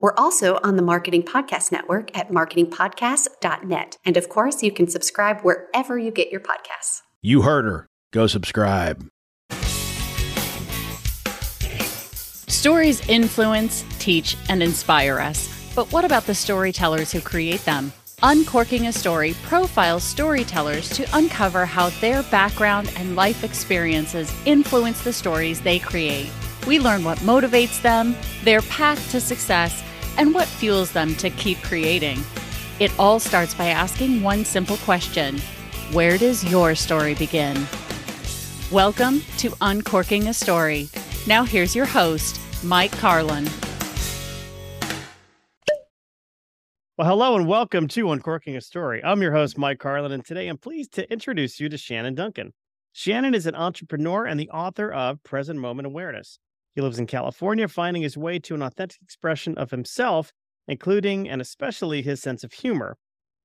We're also on the Marketing Podcast Network at marketingpodcast.net. And of course, you can subscribe wherever you get your podcasts. You heard her. Go subscribe. Stories influence, teach, and inspire us. But what about the storytellers who create them? Uncorking a Story profiles storytellers to uncover how their background and life experiences influence the stories they create. We learn what motivates them, their path to success, and what fuels them to keep creating. It all starts by asking one simple question Where does your story begin? Welcome to Uncorking a Story. Now, here's your host, Mike Carlin. Well, hello and welcome to Uncorking a Story. I'm your host, Mike Carlin, and today I'm pleased to introduce you to Shannon Duncan. Shannon is an entrepreneur and the author of Present Moment Awareness. He lives in California, finding his way to an authentic expression of himself, including and especially his sense of humor,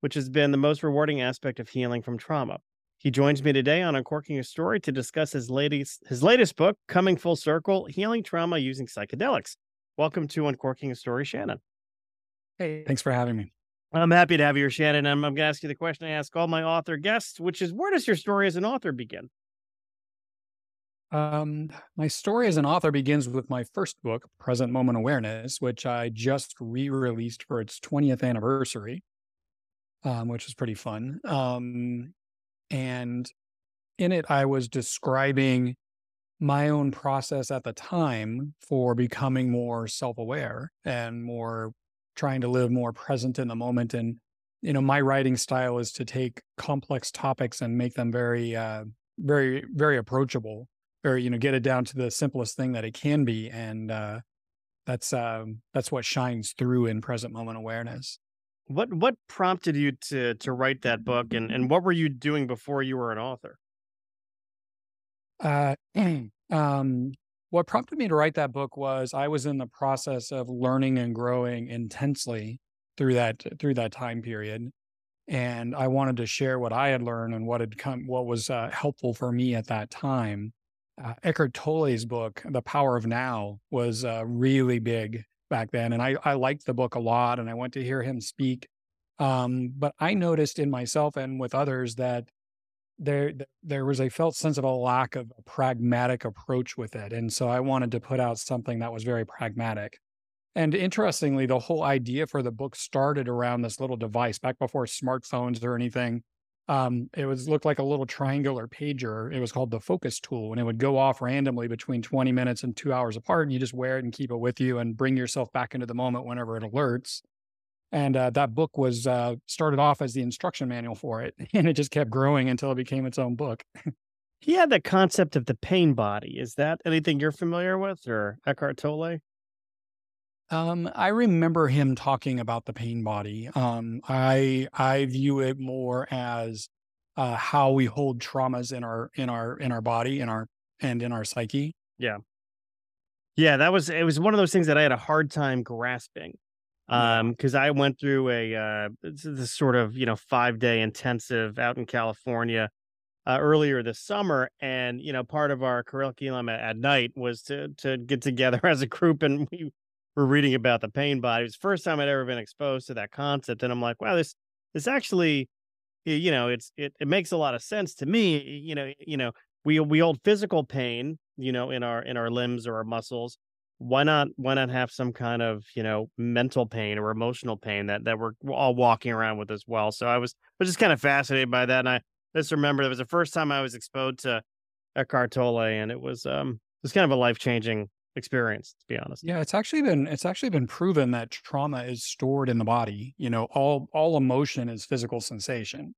which has been the most rewarding aspect of healing from trauma. He joins me today on Uncorking a Story to discuss his latest his latest book, Coming Full Circle: Healing Trauma Using Psychedelics. Welcome to Uncorking a Story, Shannon. Hey, thanks for having me. I'm happy to have you here, Shannon. I'm, I'm going to ask you the question I ask all my author guests, which is where does your story as an author begin? Um, my story as an author begins with my first book, Present Moment Awareness, which I just re released for its 20th anniversary, um, which was pretty fun. Um, and in it, I was describing my own process at the time for becoming more self aware and more trying to live more present in the moment. And, you know, my writing style is to take complex topics and make them very, uh, very, very approachable or you know get it down to the simplest thing that it can be and uh, that's um, that's what shines through in present moment awareness. What what prompted you to to write that book and and what were you doing before you were an author? Uh, um, what prompted me to write that book was i was in the process of learning and growing intensely through that through that time period and i wanted to share what i had learned and what had come what was uh, helpful for me at that time uh, Eckhart Tolle's book, The Power of Now, was uh, really big back then. And I, I liked the book a lot and I went to hear him speak. Um, but I noticed in myself and with others that there there was a felt sense of a lack of a pragmatic approach with it. And so I wanted to put out something that was very pragmatic. And interestingly, the whole idea for the book started around this little device back before smartphones or anything um, it was looked like a little triangular pager. It was called the focus tool, and it would go off randomly between 20 minutes and two hours apart. And you just wear it and keep it with you and bring yourself back into the moment whenever it alerts. And uh, that book was uh, started off as the instruction manual for it, and it just kept growing until it became its own book. he had the concept of the pain body. Is that anything you're familiar with, or Eckhart Tolle? Um, I remember him talking about the pain body. Um, I I view it more as uh, how we hold traumas in our in our in our body in our and in our psyche. Yeah, yeah. That was it. Was one of those things that I had a hard time grasping. Um, because I went through a uh this sort of you know five day intensive out in California uh, earlier this summer, and you know part of our curriculum at, at night was to to get together as a group and we were reading about the pain body. It was the first time I'd ever been exposed to that concept, and I'm like, wow, this this actually, you know, it's it it makes a lot of sense to me. You know, you know, we we hold physical pain, you know, in our in our limbs or our muscles, why not why not have some kind of you know mental pain or emotional pain that that we're all walking around with as well so i was I was just kind of fascinated by that and i just remember it was the first time i was exposed to Eckhart Tolle and it was um it was kind of a life-changing experience to be honest. Yeah it's actually been it's actually been proven that trauma is stored in the body you know all all emotion is physical sensation.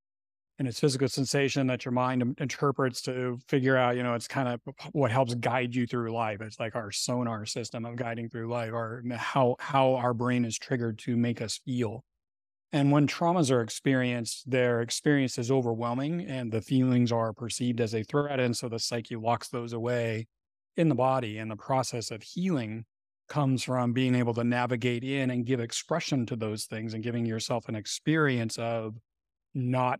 And it's physical sensation that your mind interprets to figure out you know it's kind of what helps guide you through life. It's like our sonar system of guiding through life or how how our brain is triggered to make us feel. And when traumas are experienced their experience is overwhelming and the feelings are perceived as a threat and so the psyche locks those away in the body and the process of healing comes from being able to navigate in and give expression to those things and giving yourself an experience of not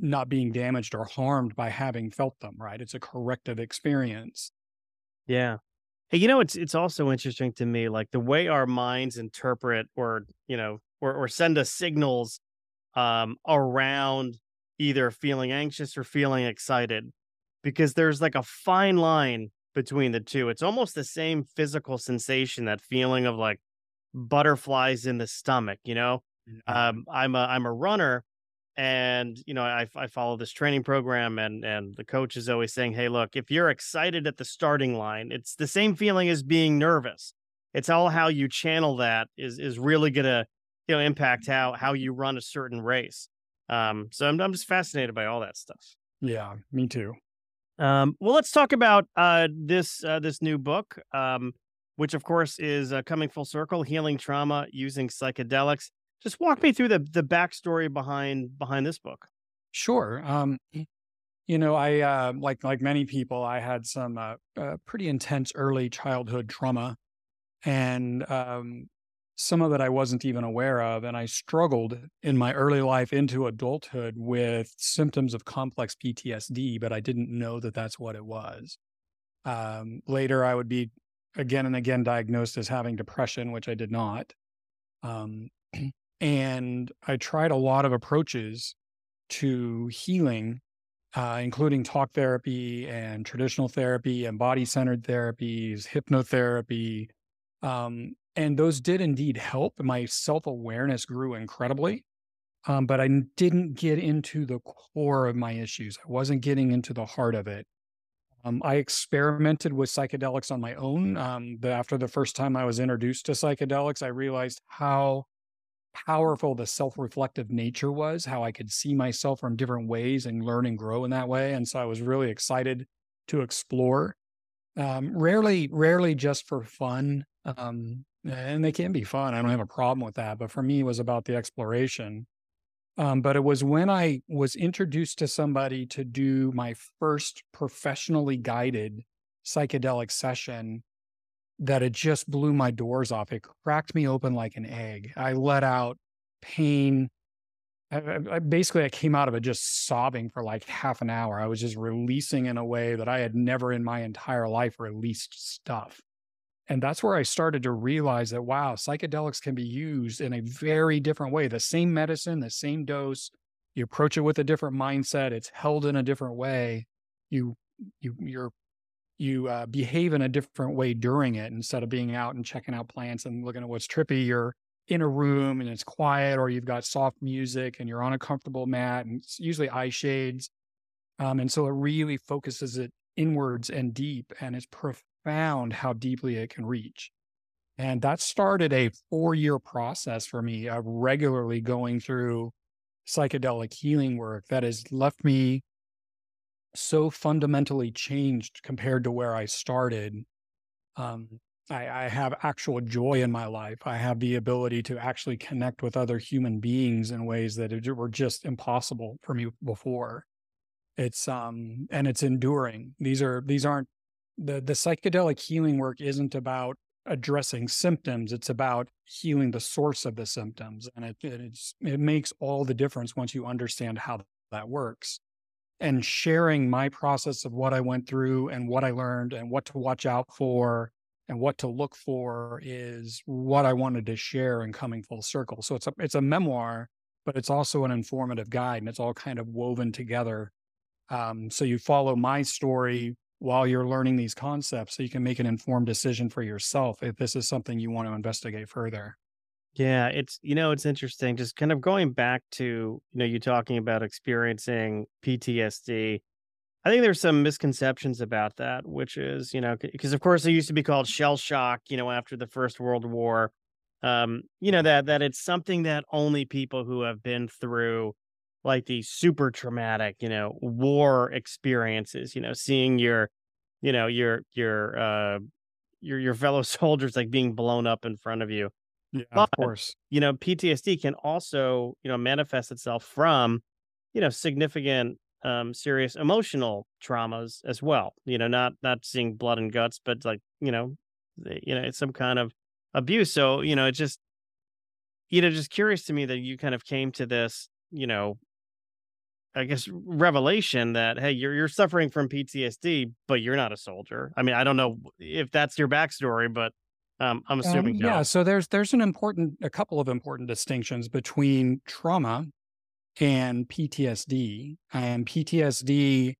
not being damaged or harmed by having felt them, right? It's a corrective experience. Yeah. Hey, you know, it's it's also interesting to me, like the way our minds interpret or, you know, or or send us signals um around either feeling anxious or feeling excited. Because there's like a fine line between the two. It's almost the same physical sensation, that feeling of like butterflies in the stomach, you know? Mm-hmm. Um, I'm a I'm a runner and you know I, I follow this training program and and the coach is always saying hey look if you're excited at the starting line it's the same feeling as being nervous it's all how you channel that is is really gonna you know impact how how you run a certain race um so i'm, I'm just fascinated by all that stuff yeah me too um well let's talk about uh this uh this new book um which of course is uh, coming full circle healing trauma using psychedelics just walk me through the the backstory behind behind this book. Sure. Um, you know, I uh, like like many people, I had some uh, uh, pretty intense early childhood trauma, and um, some of it I wasn't even aware of, and I struggled in my early life into adulthood with symptoms of complex PTSD, but I didn't know that that's what it was. Um, later, I would be again and again diagnosed as having depression, which I did not. Um, And I tried a lot of approaches to healing, uh, including talk therapy and traditional therapy and body centered therapies, hypnotherapy. Um, and those did indeed help. My self awareness grew incredibly. Um, but I didn't get into the core of my issues. I wasn't getting into the heart of it. Um, I experimented with psychedelics on my own. Um, the, after the first time I was introduced to psychedelics, I realized how powerful the self-reflective nature was, how I could see myself from different ways and learn and grow in that way. And so I was really excited to explore. Um, rarely, rarely just for fun. Um, and they can be fun. I don't have a problem with that. But for me, it was about the exploration. Um, but it was when I was introduced to somebody to do my first professionally guided psychedelic session that it just blew my doors off. It cracked me open like an egg. I let out pain. I, I, basically, I came out of it just sobbing for like half an hour. I was just releasing in a way that I had never in my entire life released stuff. And that's where I started to realize that, wow, psychedelics can be used in a very different way. The same medicine, the same dose, you approach it with a different mindset, it's held in a different way. You, you, you're you uh, behave in a different way during it instead of being out and checking out plants and looking at what's trippy you're in a room and it's quiet or you've got soft music and you're on a comfortable mat and it's usually eye shades um, and so it really focuses it inwards and deep and it's profound how deeply it can reach and that started a four year process for me of regularly going through psychedelic healing work that has left me so fundamentally changed compared to where I started. Um, I, I, have actual joy in my life. I have the ability to actually connect with other human beings in ways that were just impossible for me before. It's um and it's enduring. These are these aren't the the psychedelic healing work isn't about addressing symptoms. It's about healing the source of the symptoms, and it it's it makes all the difference once you understand how that works and sharing my process of what I went through and what I learned and what to watch out for and what to look for is what I wanted to share in coming full circle. So it's a it's a memoir, but it's also an informative guide and it's all kind of woven together. Um, so you follow my story while you're learning these concepts so you can make an informed decision for yourself if this is something you want to investigate further. Yeah, it's you know, it's interesting just kind of going back to, you know, you talking about experiencing PTSD. I think there's some misconceptions about that, which is, you know, because of course it used to be called shell shock, you know, after the First World War. Um, you know, that that it's something that only people who have been through like these super traumatic, you know, war experiences, you know, seeing your, you know, your your uh your your fellow soldiers like being blown up in front of you. Yeah, But, of course. you know, PTSD can also, you know, manifest itself from, you know, significant um serious emotional traumas as well. You know, not not seeing blood and guts, but like, you know, you know, it's some kind of abuse. So, you know, it's just you know, just curious to me that you kind of came to this, you know, I guess revelation that hey, you're you're suffering from PTSD, but you're not a soldier. I mean, I don't know if that's your backstory, but um, I'm Um, assuming yeah, no. so there's there's an important a couple of important distinctions between trauma and PTSD. And PTSD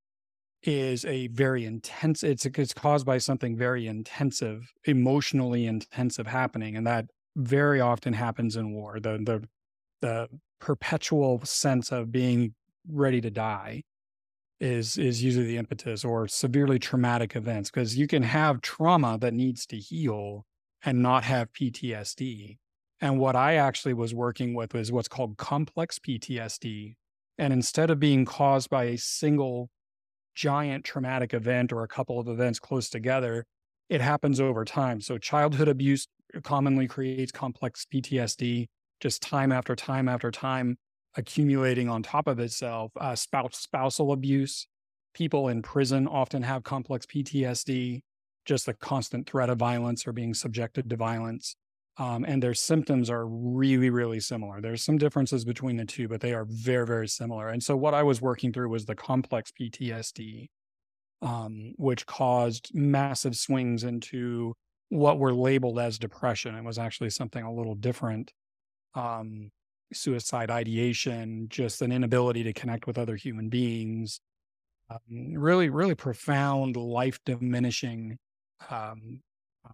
is a very intense it's it's caused by something very intensive, emotionally intensive happening and that very often happens in war. The the the perpetual sense of being ready to die is is usually the impetus or severely traumatic events because you can have trauma that needs to heal and not have PTSD. And what I actually was working with was what's called complex PTSD. And instead of being caused by a single giant traumatic event or a couple of events close together, it happens over time. So childhood abuse commonly creates complex PTSD, just time after time after time accumulating on top of itself. Uh, spouse, spousal abuse, people in prison often have complex PTSD, just the constant threat of violence or being subjected to violence. Um, and their symptoms are really, really similar. There's some differences between the two, but they are very, very similar. And so, what I was working through was the complex PTSD, um, which caused massive swings into what were labeled as depression. It was actually something a little different. Um, suicide ideation, just an inability to connect with other human beings, um, really, really profound life diminishing um,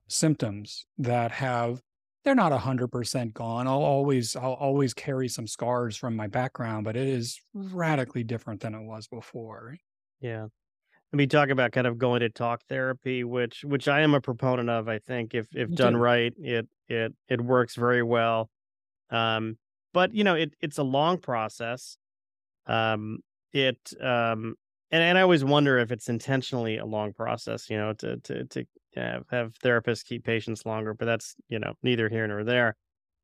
symptoms that have they're not 100% gone i'll always i'll always carry some scars from my background but it is radically different than it was before Yeah. I mean, talk about kind of going to talk therapy, which which I am a proponent of. I think if if done right, it it it works very well. Um, but you know, it it's a long process. Um, it um, and and I always wonder if it's intentionally a long process. You know, to to to have, have therapists keep patients longer, but that's you know neither here nor there.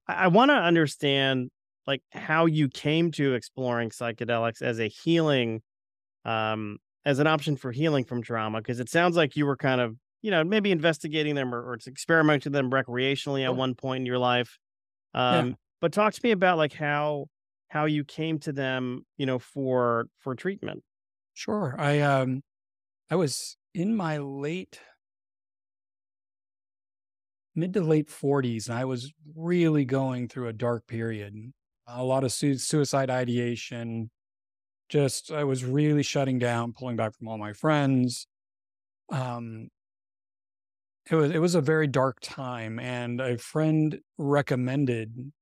I, I want to understand like how you came to exploring psychedelics as a healing um as an option for healing from trauma because it sounds like you were kind of you know maybe investigating them or, or experimenting with them recreationally at Sure. one point in your life Yeah. But talk to me about like how how you came to them you know for for treatment. Sure i um i was in my late mid to late 40s and i was really going through a dark period a lot of su- suicide ideation. Just i was really shutting down pulling back from all my friends. Um it was it was a very dark time and a friend recommended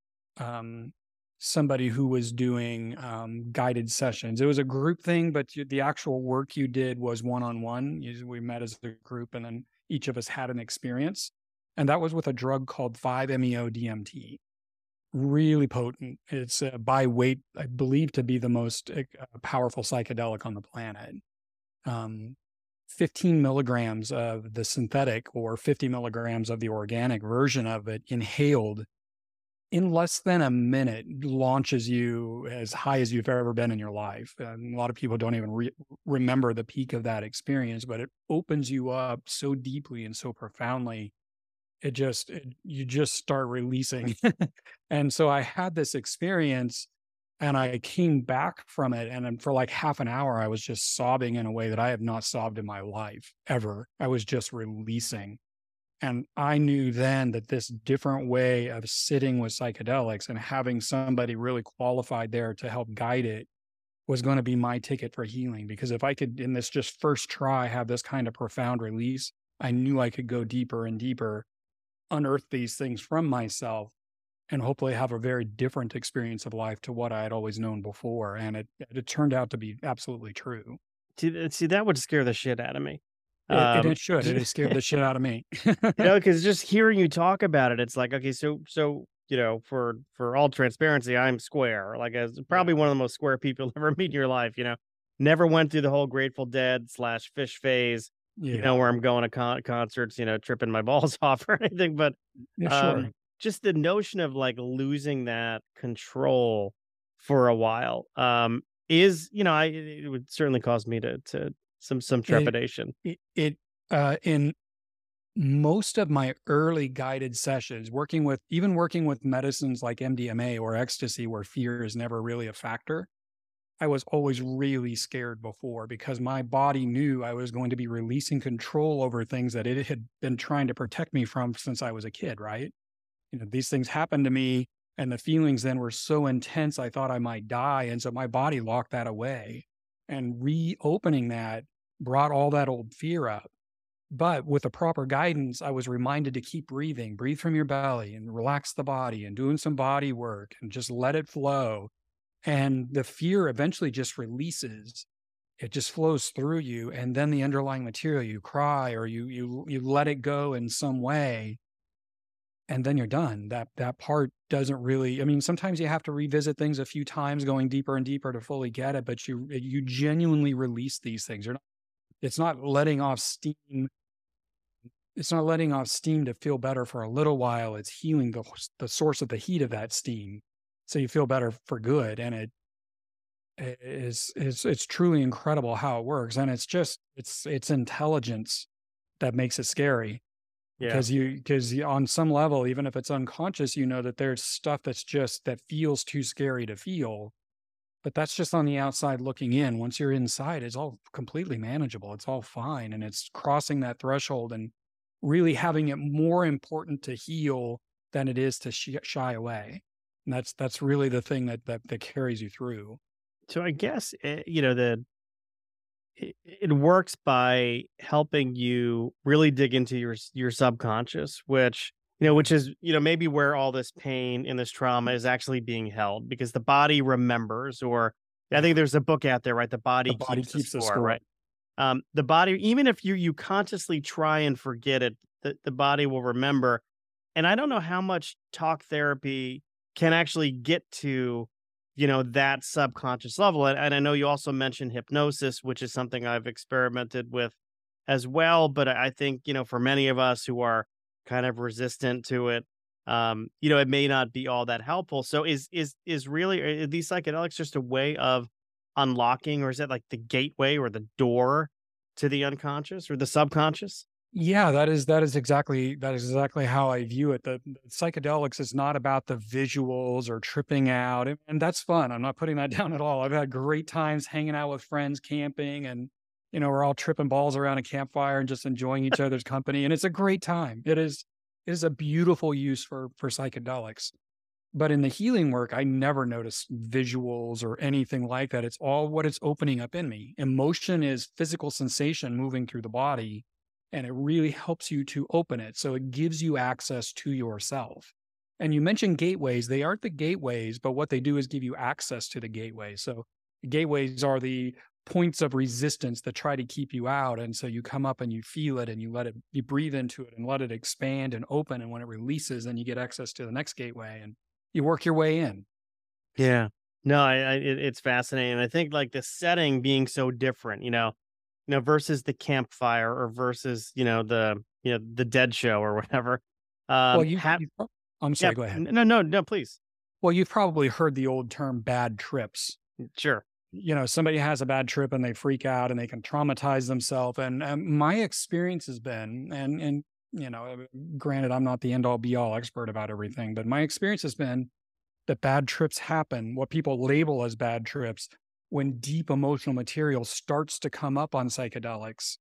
um somebody who was doing um guided sessions. It was a group thing but the actual work you did was one on one we met as a group and then each of us had an experience. And that was with a drug called 5meo dmt really potent. It's uh, by weight i believe to be the most uh, powerful psychedelic on the planet. Um 15 milligrams of the synthetic or 50 milligrams of the organic version of it inhaled in less than a minute launches you as high as you've ever been in your life. And a lot of people don't even re- remember the peak of that experience, but it opens you up so deeply and so profoundly. It just, it, you just start releasing. and so I had this experience and I came back from it. And for like half an hour, I was just sobbing in a way that I have not sobbed in my life ever. I was just releasing. And I knew then that this different way of sitting with psychedelics and having somebody really qualified there to help guide it was going to be my ticket for healing. Because if I could, in this just first try, have this kind of profound release, I knew I could go deeper and deeper, unearth these things from myself, and hopefully have a very different experience of life to what I had always known before. And it, it turned out to be absolutely true. See, see, that would scare the shit out of me. It, um, it should. It scared the shit out of me. you know, because just hearing you talk about it, it's like, okay, so, so you know, for for all transparency, I'm square. Like, as probably one of the most square people you'll ever meet in your life. You know, never went through the whole Grateful Dead slash Phish phase. Yeah. You know, where I'm going to con- concerts, you know, tripping my balls off or anything, but yeah, sure. um, just the notion of like losing that control for a while um is you know i it would certainly cause me to to some some trepidation it, it, it uh in most of my early guided sessions working with even working with medicines like mdma or ecstasy where fear is never really a factor i was always really scared before because my body knew i was going to be releasing control over things that it had been trying to protect me from since i was a kid right you know, these things happened to me and the feelings then were so intense, I thought I might die. And so my body locked that away. And reopening that brought all that old fear up. But with the proper guidance, I was reminded to keep breathing, breathe from your belly and relax the body and doing some body work and just let it flow. And the fear eventually just releases. It just flows through you. And then the underlying material, you cry or you you you let it go in some way and then you're done. That that part doesn't really. I mean, sometimes you have to revisit things a few times, going deeper and deeper to fully get it. But you you genuinely release these things. You're not. It's not letting off steam. It's not letting off steam to feel better for a little while. It's healing the the source of the heat of that steam, so you feel better for good. And it is it's it's truly incredible how it works. And it's just it's it's intelligence that makes it scary yeah. because you because on some level even if it's unconscious you know that there's stuff that's just that feels too scary to feel but that's just on the outside looking in. Once you're inside it's all completely manageable. It's all fine and it's crossing that threshold and really having it more important to heal than it is to shy away and that's that's really the thing that that, that carries you through. So i guess eh, you know the it, works by helping you really dig into your your subconscious which you know which is you know maybe where all this pain and this trauma is actually being held because the body remembers or i think there's a book out there right the body, the body keeps, keeps the score, score, right um, the body even if you you consciously try and forget it the, the body will remember and i don't know how much talk therapy can actually get to you know that subconscious level and, and i know you also mentioned hypnosis which is something i've experimented with as well but i think you know for many of us who are kind of resistant to it um you know it may not be all that helpful. So is is is really are these psychedelics just a way of unlocking or is it like the gateway or the door to the unconscious or the subconscious yeah, that is that is exactly that is exactly how I view it. The, the, psychedelics is not about the visuals or tripping out, and, and, that's fun. I'm not putting that down at all. I've had great times hanging out with friends, camping, and you know we're all tripping balls around a campfire and just enjoying each other's company, and it's a great time. It is it is a beautiful use for for psychedelics. But in the healing work, I never notice visuals or anything like that. It's all what it's opening up in me. Emotion is physical sensation moving through the body and it really helps you to open it. So it gives you access to yourself. And you mentioned gateways. They aren't the gateways, but what they do is give you access to the gateway. So gateways are the points of resistance that try to keep you out. And so you come up and you feel it and you let it, you breathe into it and let it expand and open. And when it releases, then you get access to the next gateway and you work your way in. Yeah. No, I, I it, it's fascinating. I think like the setting being so different, you know, you know, versus the campfire or versus, you know, the, you know, the dead show or whatever. Um, well, you, have, you I'm sorry, yeah, go ahead. No, no, no, please. Well, you've probably heard the old term bad trips. Mm, sure. You know, somebody has a bad trip and they freak out and they can traumatize themselves. And, and my experience has been, and, and, you know, uh, granted, I'm not the end all be all expert about everything, but my experience has been that bad trips happen, what people label as bad trips when deep emotional material starts to come up on psychedelics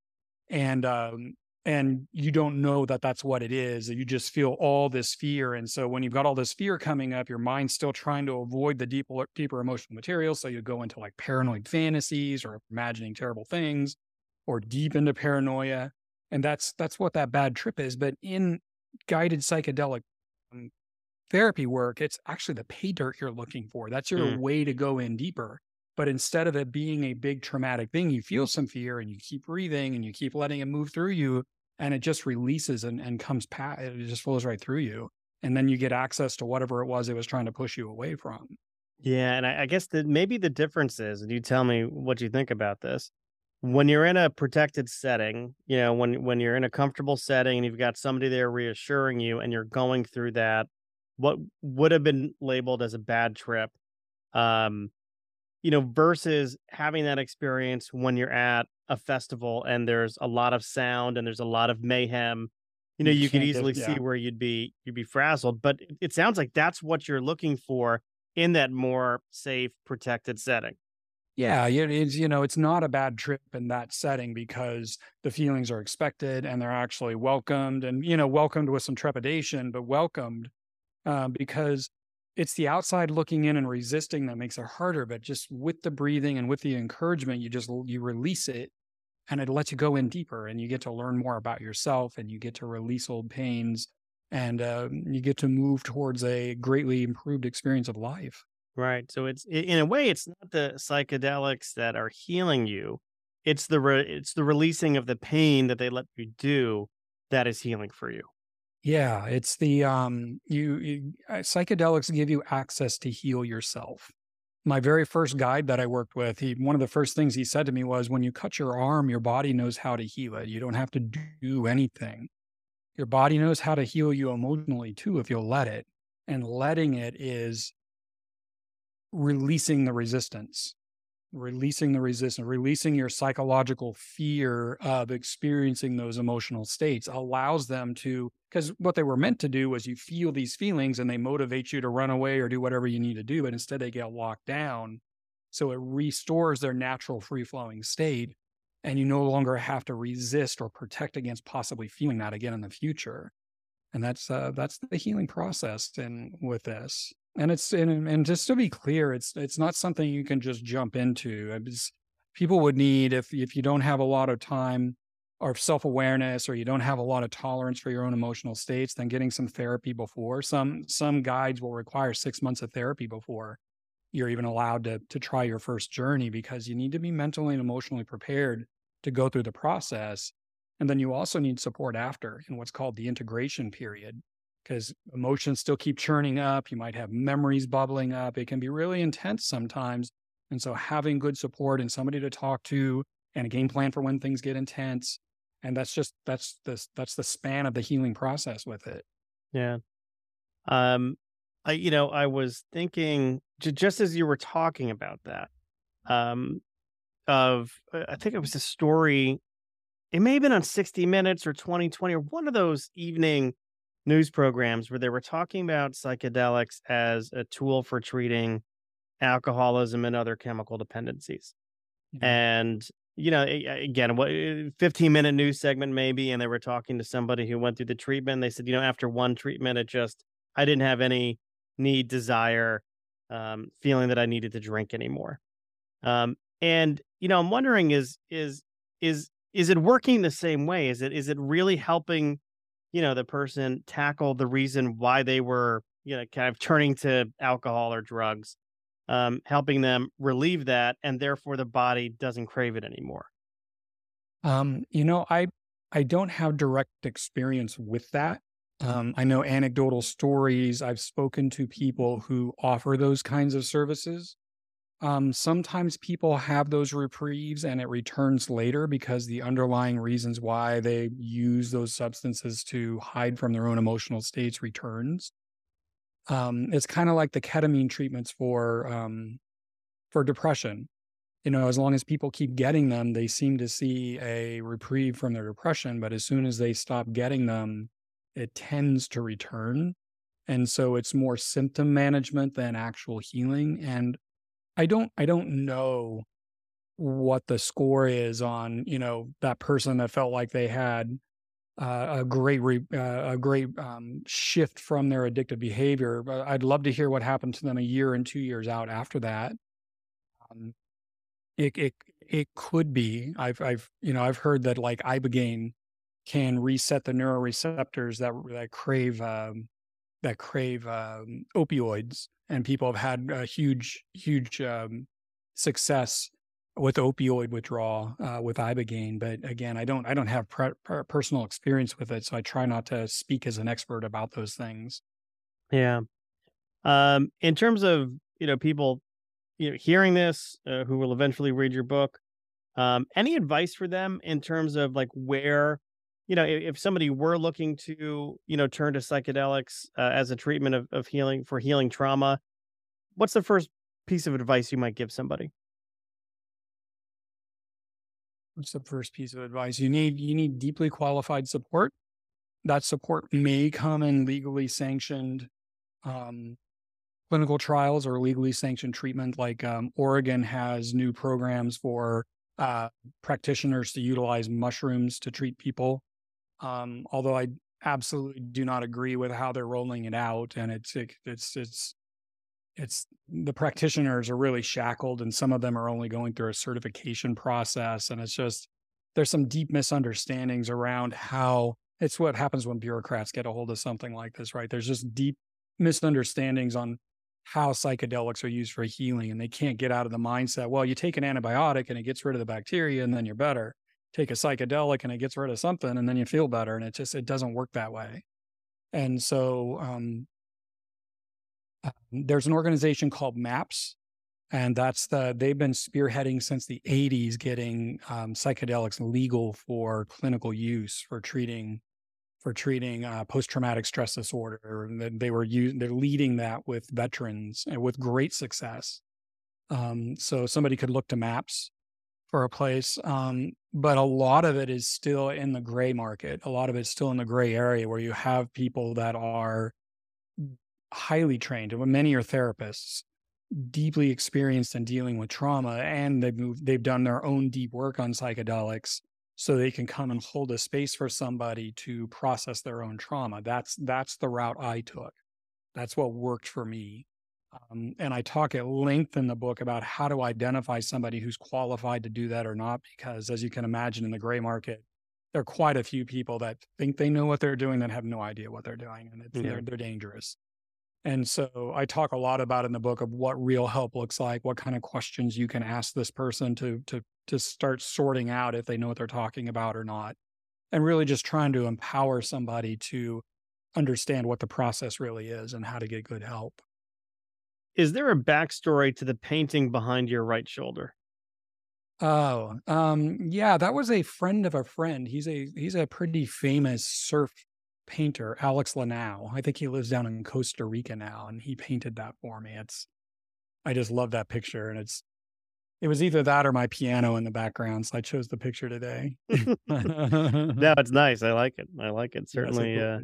and um, and you don't know that that's what it is. You just feel all this fear. And so when you've got all this fear coming up, your mind's still trying to avoid the deeper, deeper emotional material. So you go into like paranoid fantasies or imagining terrible things or deep into paranoia. And that's, that's what that bad trip is. But in guided psychedelic um, therapy work, it's actually the pay dirt you're looking for. That's your mm. way to go in deeper. But instead of it being a big traumatic thing, you feel some fear and you keep breathing and you keep letting it move through you and it just releases and, and comes past it just flows right through you and then you get access to whatever it was it was trying to push you away from. Yeah and i, I guess that maybe the difference is and you tell me what you think about this when you're in a protected setting you know when when you're in a comfortable setting and you've got somebody there reassuring you and you're going through that what would have been labeled as a bad trip um you know versus having that experience when you're at a festival and there's a lot of sound and there's a lot of mayhem you know you, you could easily yeah. see where you'd be you'd be frazzled but it sounds like that's what you're looking for in that more safe protected setting yeah it's you know it's not a bad trip in that setting because the feelings are expected and they're actually welcomed and you know welcomed with some trepidation but welcomed uh, because it's the outside looking in and resisting that makes it harder but just with the breathing and with the encouragement you just you release it and it lets you go in deeper and you get to learn more about yourself and you get to release old pains and uh, you get to move towards a greatly improved experience of life. Right so it's in a way it's not the psychedelics that are healing you it's the re- it's the releasing of the pain that they let you do that is healing for you yeah it's the um you, you psychedelics give you access to heal yourself my very first guide that I worked with, he one of the first things he said to me was, "When you cut your arm, your body knows how to heal it. You don't have to do anything. Your body knows how to heal you emotionally too if you'll let it. And letting it is releasing the resistance releasing the resistance, releasing your psychological fear of experiencing those emotional states allows them to, because what they were meant to do was you feel these feelings and they motivate you to run away or do whatever you need to do, but instead they get locked down. So it restores their natural free flowing state. And you no longer have to resist or protect against possibly feeling that again in the future. And that's uh, that's the healing process. And with this, and it's and, and just to be clear it's it's not something you can just jump into. It's, people would need if if you don't have a lot of time or self-awareness or you don't have a lot of tolerance for your own emotional states then getting some therapy before some some guides will require six months of therapy before you're even allowed to to try your first journey because you need to be mentally and emotionally prepared to go through the process. And then you also need support after in what's called the integration period because emotions still keep churning up. You might have memories bubbling up. It can be really intense sometimes. And so having good support and somebody to talk to and a game plan for when things get intense. And that's just that's the that's the span of the healing process with it. Yeah. Um I you know, I was thinking just as you were talking about that, um of uh, I think it was a story it may have been on 60 minutes or 2020 or one of those evening news programs where they were talking about psychedelics as a tool for treating alcoholism and other chemical dependencies. Mm-hmm. And you know, again, what eh, 15 minute news segment maybe, and they were talking to somebody who went through the treatment. They said, you know, after one treatment, it just I didn't have any need, desire, um, feeling that I needed to drink anymore. Um, and you know, I'm wondering is is is is it working the same way? Is it is it really helping you know the person tackle the reason why they were you know kind of turning to alcohol or drugs um, helping them relieve that and therefore the body doesn't crave it anymore. Um, you know i i don't have direct experience with that. Um, i know anecdotal stories. I've spoken to people who offer those kinds of services um, sometimes people have those reprieves and it returns later because the underlying reasons why they use those substances to hide from their own emotional states returns. Um, it's kind of like the ketamine treatments for um, for depression. You know, as long as people keep getting them, they seem to see a reprieve from their depression. But as soon as they stop getting them, it tends to return. And so it's more symptom management than actual healing. And I don't I don't know what the score is on, you know, that person that felt like they had uh, a great re, uh, a great um, shift from their addictive behavior. But I'd love to hear what happened to them a year and two years out after that. Um, it it it could be. I've I've you know I've heard that like ibogaine can reset the neuroreceptors that that crave um, that crave um, opioids, and people have had a huge huge um, success with opioid withdrawal uh, with ibogaine. But again, I don't I don't have pre- per- personal experience with it, so I try not to speak as an expert about those things. Yeah. Um, in terms of you know people, you know, hearing this uh, who will eventually read your book, um, any advice for them in terms of like where, you know, if, somebody were looking to you know turn to psychedelics uh, as a treatment of, of healing for healing trauma, what's the first piece of advice you might give somebody? What's the first piece of advice? You need you need deeply qualified support. That support may come in legally sanctioned um, clinical trials or legally sanctioned treatment. Like um, Oregon has new programs for uh, practitioners to utilize mushrooms to treat people. Um, although I absolutely do not agree with how they're rolling it out, and it's it, it's it's it's the practitioners are really shackled and some of them are only going through a certification process and it's just there's some deep misunderstandings around how it's what happens when bureaucrats get a hold of something like this right? There's just deep misunderstandings on how psychedelics are used for healing and they can't get out of the mindset well you take an antibiotic and it gets rid of the bacteria and then you're better take a psychedelic and it gets rid of something and then you feel better and it just it doesn't work that way and so um, um, there's an organization called MAPS, and that's the they've been spearheading since the 80s, getting um, psychedelics legal for clinical use for treating for treating uh, post traumatic stress disorder. And they were using they're leading that with veterans and with great success. Um, so somebody could look to MAPS for a place, um, but a lot of it is still in the gray market. A lot of it's still in the gray area where you have people that are highly trained, many are therapists, deeply experienced in dealing with trauma, and they've moved, they've done their own deep work on psychedelics, so they can come and hold a space for somebody to process their own trauma. That's that's the route I took. That's what worked for me. Um, and I talk at length in the book about how to identify somebody who's qualified to do that or not, because as you can imagine in the gray market, there are quite a few people that think they know what they're doing that have no idea what they're doing, and yeah. they're, they're dangerous. And so I talk a lot about in the book of what real help looks like, what kind of questions you can ask this person to to to start sorting out if they know what they're talking about or not. And really just trying to empower somebody to understand what the process really is and how to get good help. Is there a backstory to the painting behind your right shoulder? Oh, um, yeah, that was a friend of a friend. He's a he's a pretty famous surf painter, Alex Lanau. I think he lives down in Costa Rica now, and he painted that for me. It's, I just love that picture, and it's, it was either that or my piano in the background, so I chose the picture today. no, it's nice. I like it. I like it. Certainly. Yeah, uh,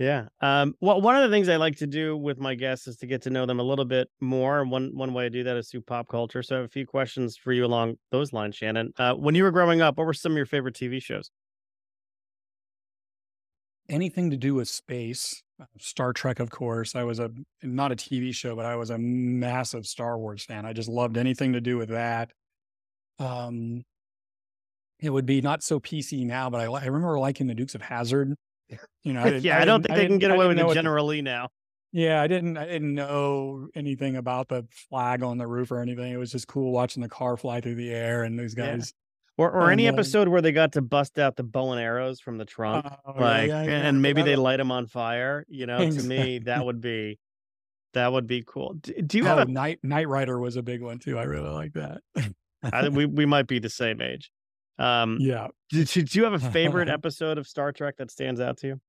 yeah. Um, well, one of the things I like to do with my guests is to get to know them a little bit more. One one way I do that is through pop culture. So I have a few questions for you along those lines, Shannon. Uh, when you were growing up, what were some of your favorite TV shows? anything to do with space. Uh, Star Trek, of course. I was a not a TV show, but I was a massive Star Wars fan. I just loved anything to do with that. Um, it would be not so PC now, but I, I remember liking the Dukes of Hazzard. You know, I yeah, I, I don't think they can get away with it generally now. Yeah, I didn't. I didn't know anything about the flag on the roof or anything. It was just cool watching the car fly through the air and these guys or or any episode where they got to bust out the bow and arrows from the trunk, oh, like, yeah, yeah, and maybe they light them on fire. You know, to me, that would be that would be cool. Do, do you oh, have a Night Knight Rider was a big one too. I really like that. I, we we might be the same age. Um, yeah. Do, do you have a favorite episode of Star Trek that stands out to you?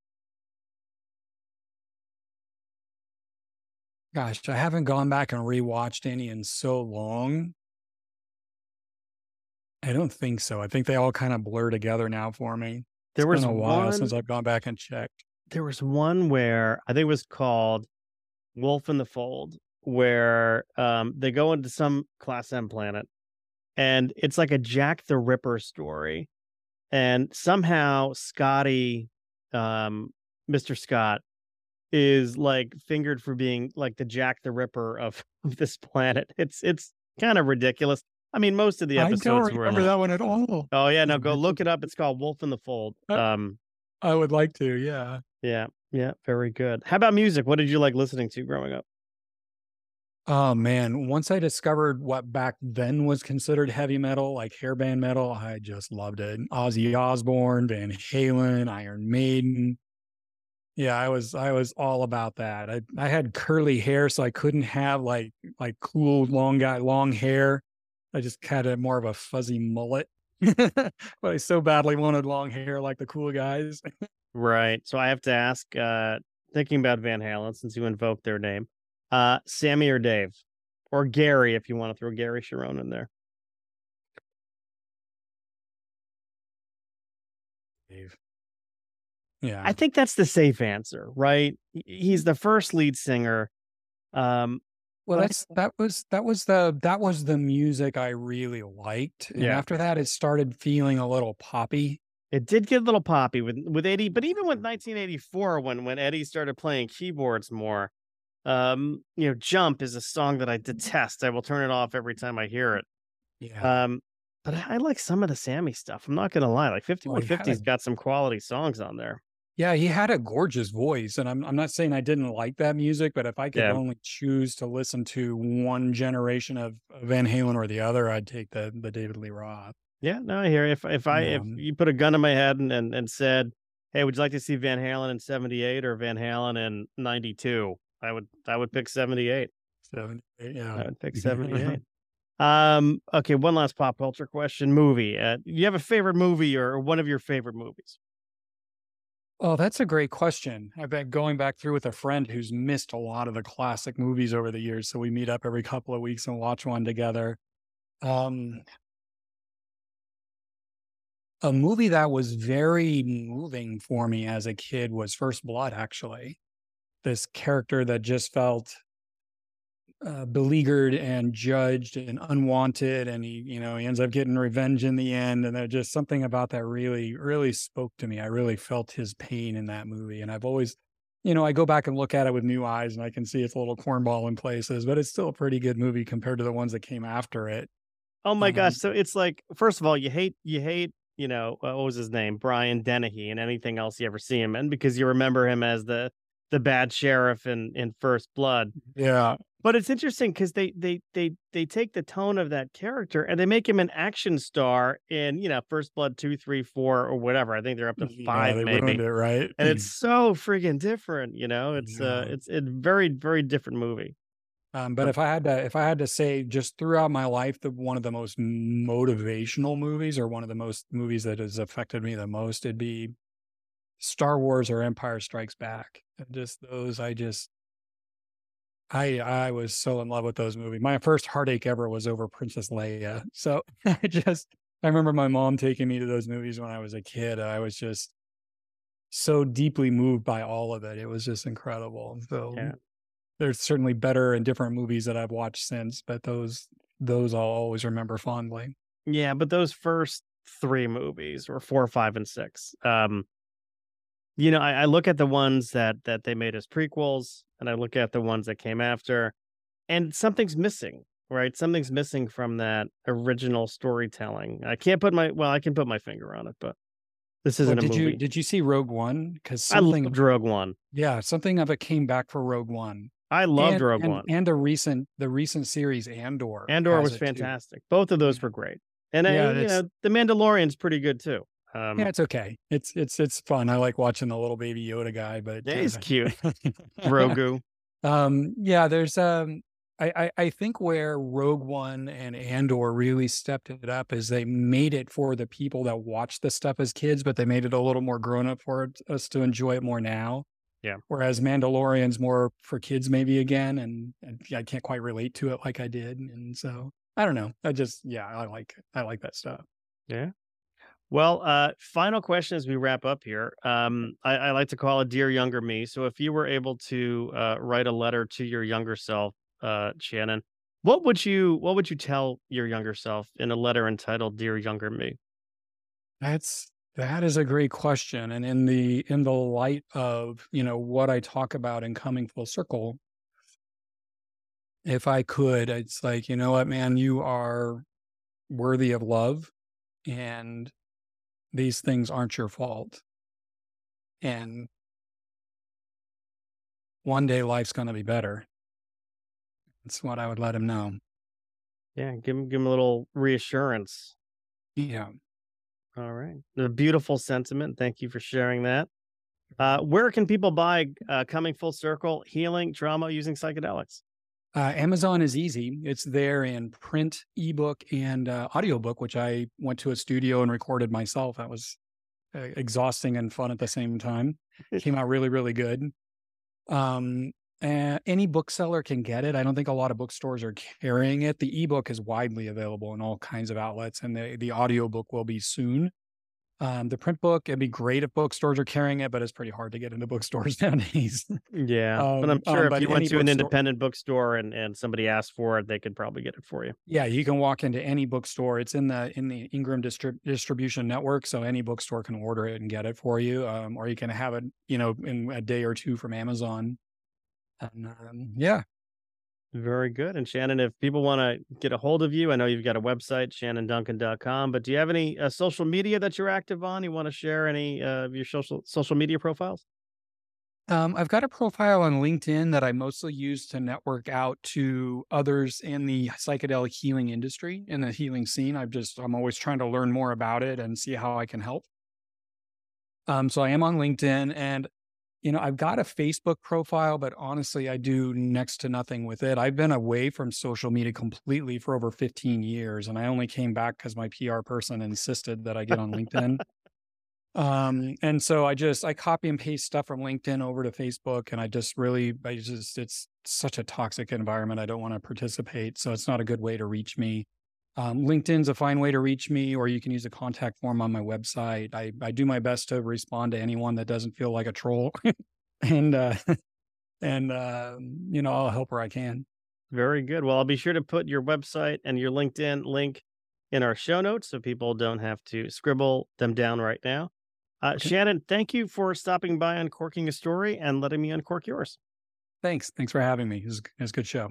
Gosh, I haven't gone back and rewatched any in so long. I don't think so. I think they all kind of blur together now for me. There it's was been a while one, since I've gone back and checked. There was one where I think it was called Wolf in the Fold, where um, they go into some class M planet, and it's like a Jack the Ripper story. and somehow Scotty, um, Mr. Scott, is like fingered for being like the Jack the Ripper of, of this planet. It's it's kind of ridiculous. I mean, most of the episodes I don't were. remember like- that one at all. Oh yeah, no, go look it up. It's called Wolf in the Fold. Um, I would like to, yeah. yeah, yeah, very good. How about music? What did you like listening to growing up? Oh man, once I discovered what back then was considered heavy metal, like hairband metal, I just loved it. Ozzy Osbourne, Van Halen, Iron Maiden. Yeah, I was I was all about that. I I had curly hair, so I couldn't have like like cool long guy long hair. I just had a more of a fuzzy mullet. but I so badly wanted long hair like the cool guys. Right. So I have to ask, uh, thinking about Van Halen, since you invoked their name, uh, Sammy or Dave? Or Gary, if you want to throw Gary Cherone in there. Dave. Yeah. I think that's the safe answer, right? He's the first lead singer. Um, Well, that's that was that was the that was the music I really liked. And Yeah. after that it started feeling a little poppy. it did get a little poppy with with Eddie, but even with 1984, when when Eddie started playing keyboards more, um, you know, "Jump" is a song that I detest. I will turn it off every time I hear it. Yeah. Um, but I I like some of the Sammy stuff. I'm not gonna lie. Like Well, he had 5150's a- got some quality songs on there. yeah, he had a gorgeous voice. And I'm I'm not saying I didn't like that music, but if I could Yeah. only choose to listen to one generation of Van Halen or the other, I'd take the the David Lee Roth. Yeah, no, I hear. you. If if I if you put a gun in my head and, and and said, "Hey, would you like to see Van Halen in '78 or Van Halen in '92?" I would I would pick 78. 78, yeah. I would pick '78. um. Okay. One last pop culture question. Movie. Uh, you have a favorite movie or one of your favorite movies? Oh, that's a great question. I've been going back through with a friend who's missed a lot of the classic movies over the years. So we meet up every couple of weeks and watch one together. Um, a movie that was very moving for me as a kid was First Blood, actually. This character that just felt uh, beleaguered and judged and unwanted. And he, you know, he ends up getting revenge in the end. And there's just something about that really, really spoke to me. I really felt his pain in that movie. And I've always, you know, I go back and look at it with new eyes and I can see it's a little cornball in places, but it's still a pretty good movie compared to the ones that came after it. Oh my Um, gosh! So it's like, first of all, you hate you hate you know uh, what was his name, Brian Dennehy, and anything else you ever see him in because you remember him as the the bad sheriff in in First Blood. Yeah. But it's interesting because they they they they take the tone of that character and they make him an action star in you know First Blood two, three, four, or whatever. I think they're up to Yeah, five they maybe, it, right? and it's so freaking different. You know, it's uh it's a very very different movie. Um, but if I had to, if I had to say, just throughout my life, the one of the most motivational movies, or one of the most movies that has affected me the most, it'd be Star Wars or Empire Strikes Back. And Just those, I just, I I was so in love with those movies. My first heartache ever was over Princess Leia. So I just, I remember my mom taking me to those movies when I was a kid. I was just so deeply moved by all of it. It was just incredible. So Yeah. there's certainly better and different movies that I've watched since, but those those I'll always remember fondly. Yeah, but those first three movies, or four, five, and six, um, you know, I, I look at the ones that that they made as prequels, and I look at the ones that came after, and something's missing, right? Something's missing from that original storytelling. I can't put my well, I can put my finger on it, but this isn't did a movie. you did you see Rogue One? Because I loved Rogue One. yeah, something of it came back for Rogue One. I loved and, Rogue and, One. and the recent the recent series Andor. Andor was it too. fantastic. Both of those were great, and Yeah, uh, you know, The Mandalorian's pretty good too. Um, Yeah, it's okay. It's it's it's fun. I like watching the little baby Yoda guy, but Yeah, he's uh, cute. Grogu. Um, yeah, there's um I, I I think where Rogue One and Andor really stepped it up is they made it for the people that watched the stuff as kids, but they made it a little more grown up for us to enjoy it more now. Yeah. Whereas Mandalorian's more for kids maybe again, and, and I can't quite relate to it like I did, and so I don't know. I just yeah, I like I like that stuff. Yeah. Well, uh, final question as we wrap up here. Um, I, I like to call it "Dear Younger Me." So, if you were able to uh, write a letter to your younger self, uh, Shannon, what would you what would you tell your younger self in a letter entitled "Dear Younger Me"? That's That is a great question. And in the in the light of, you know, what I talk about in coming full circle, if I could, it's like, you know what, man, you are worthy of love and these things aren't your fault. And one day life's going to be better. That's what I would let him know. Yeah, give him give him a little reassurance. Yeah. All right. A beautiful sentiment. Thank you for sharing that. Uh, where can people buy uh, Coming Full Circle Healing Trauma Using Psychedelics? Uh, Amazon is easy. It's there in print, ebook, and uh, audiobook, which I went to a studio and recorded myself. That was uh, exhausting and fun at the same time. Came out really, really good. Um, uh, any bookseller can get it. I don't think a lot of bookstores are carrying it. The ebook is widely available in all kinds of outlets, and the the audiobook will be soon. Um, the print book, it'd be great if bookstores are carrying it, but it's pretty hard to get into bookstores nowadays. Yeah, um, but I'm sure um, if you went to an independent bookstore and, and somebody asked for it, they could probably get it for you. Yeah, you can walk into any bookstore. It's in the in the Ingram distrib- distribution network, so any bookstore can order it and get it for you, um, or you can have it, you know, in a day or two from Amazon. And um, yeah, very good. And Shannon, if people want to get a hold of you, I know you've got a website, shannonduncan.com, but do you have any uh, social media that you're active on? You want to share any uh, of your social social media profiles? Um, I've got a profile on LinkedIn that I mostly use to network out to others in the psychedelic healing industry, in the healing scene. I've just, I'm always trying to learn more about it and see how I can help. Um, so I am on LinkedIn and you know, I've got a Facebook profile, but honestly, I do next to nothing with it. I've been away from social media completely for over 15 years, and I only came back because my PR person insisted that I get on LinkedIn. um, and so I just I copy and paste stuff from LinkedIn over to Facebook, and I just really I just it's such a toxic environment. I don't want to participate, so it's not a good way to reach me. Um, LinkedIn's a fine way to reach me, or you can use a contact form on my website. I, I do my best to respond to anyone that doesn't feel like a troll, and uh, and uh, you know I'll help where I can. Very good. Well, I'll be sure to put your website and your LinkedIn link in our show notes so people don't have to scribble them down right now. Uh, okay. Shannon, thank you for stopping by Uncorking a Story and letting me uncork yours. Thanks. Thanks for having me. It was, it was a good show.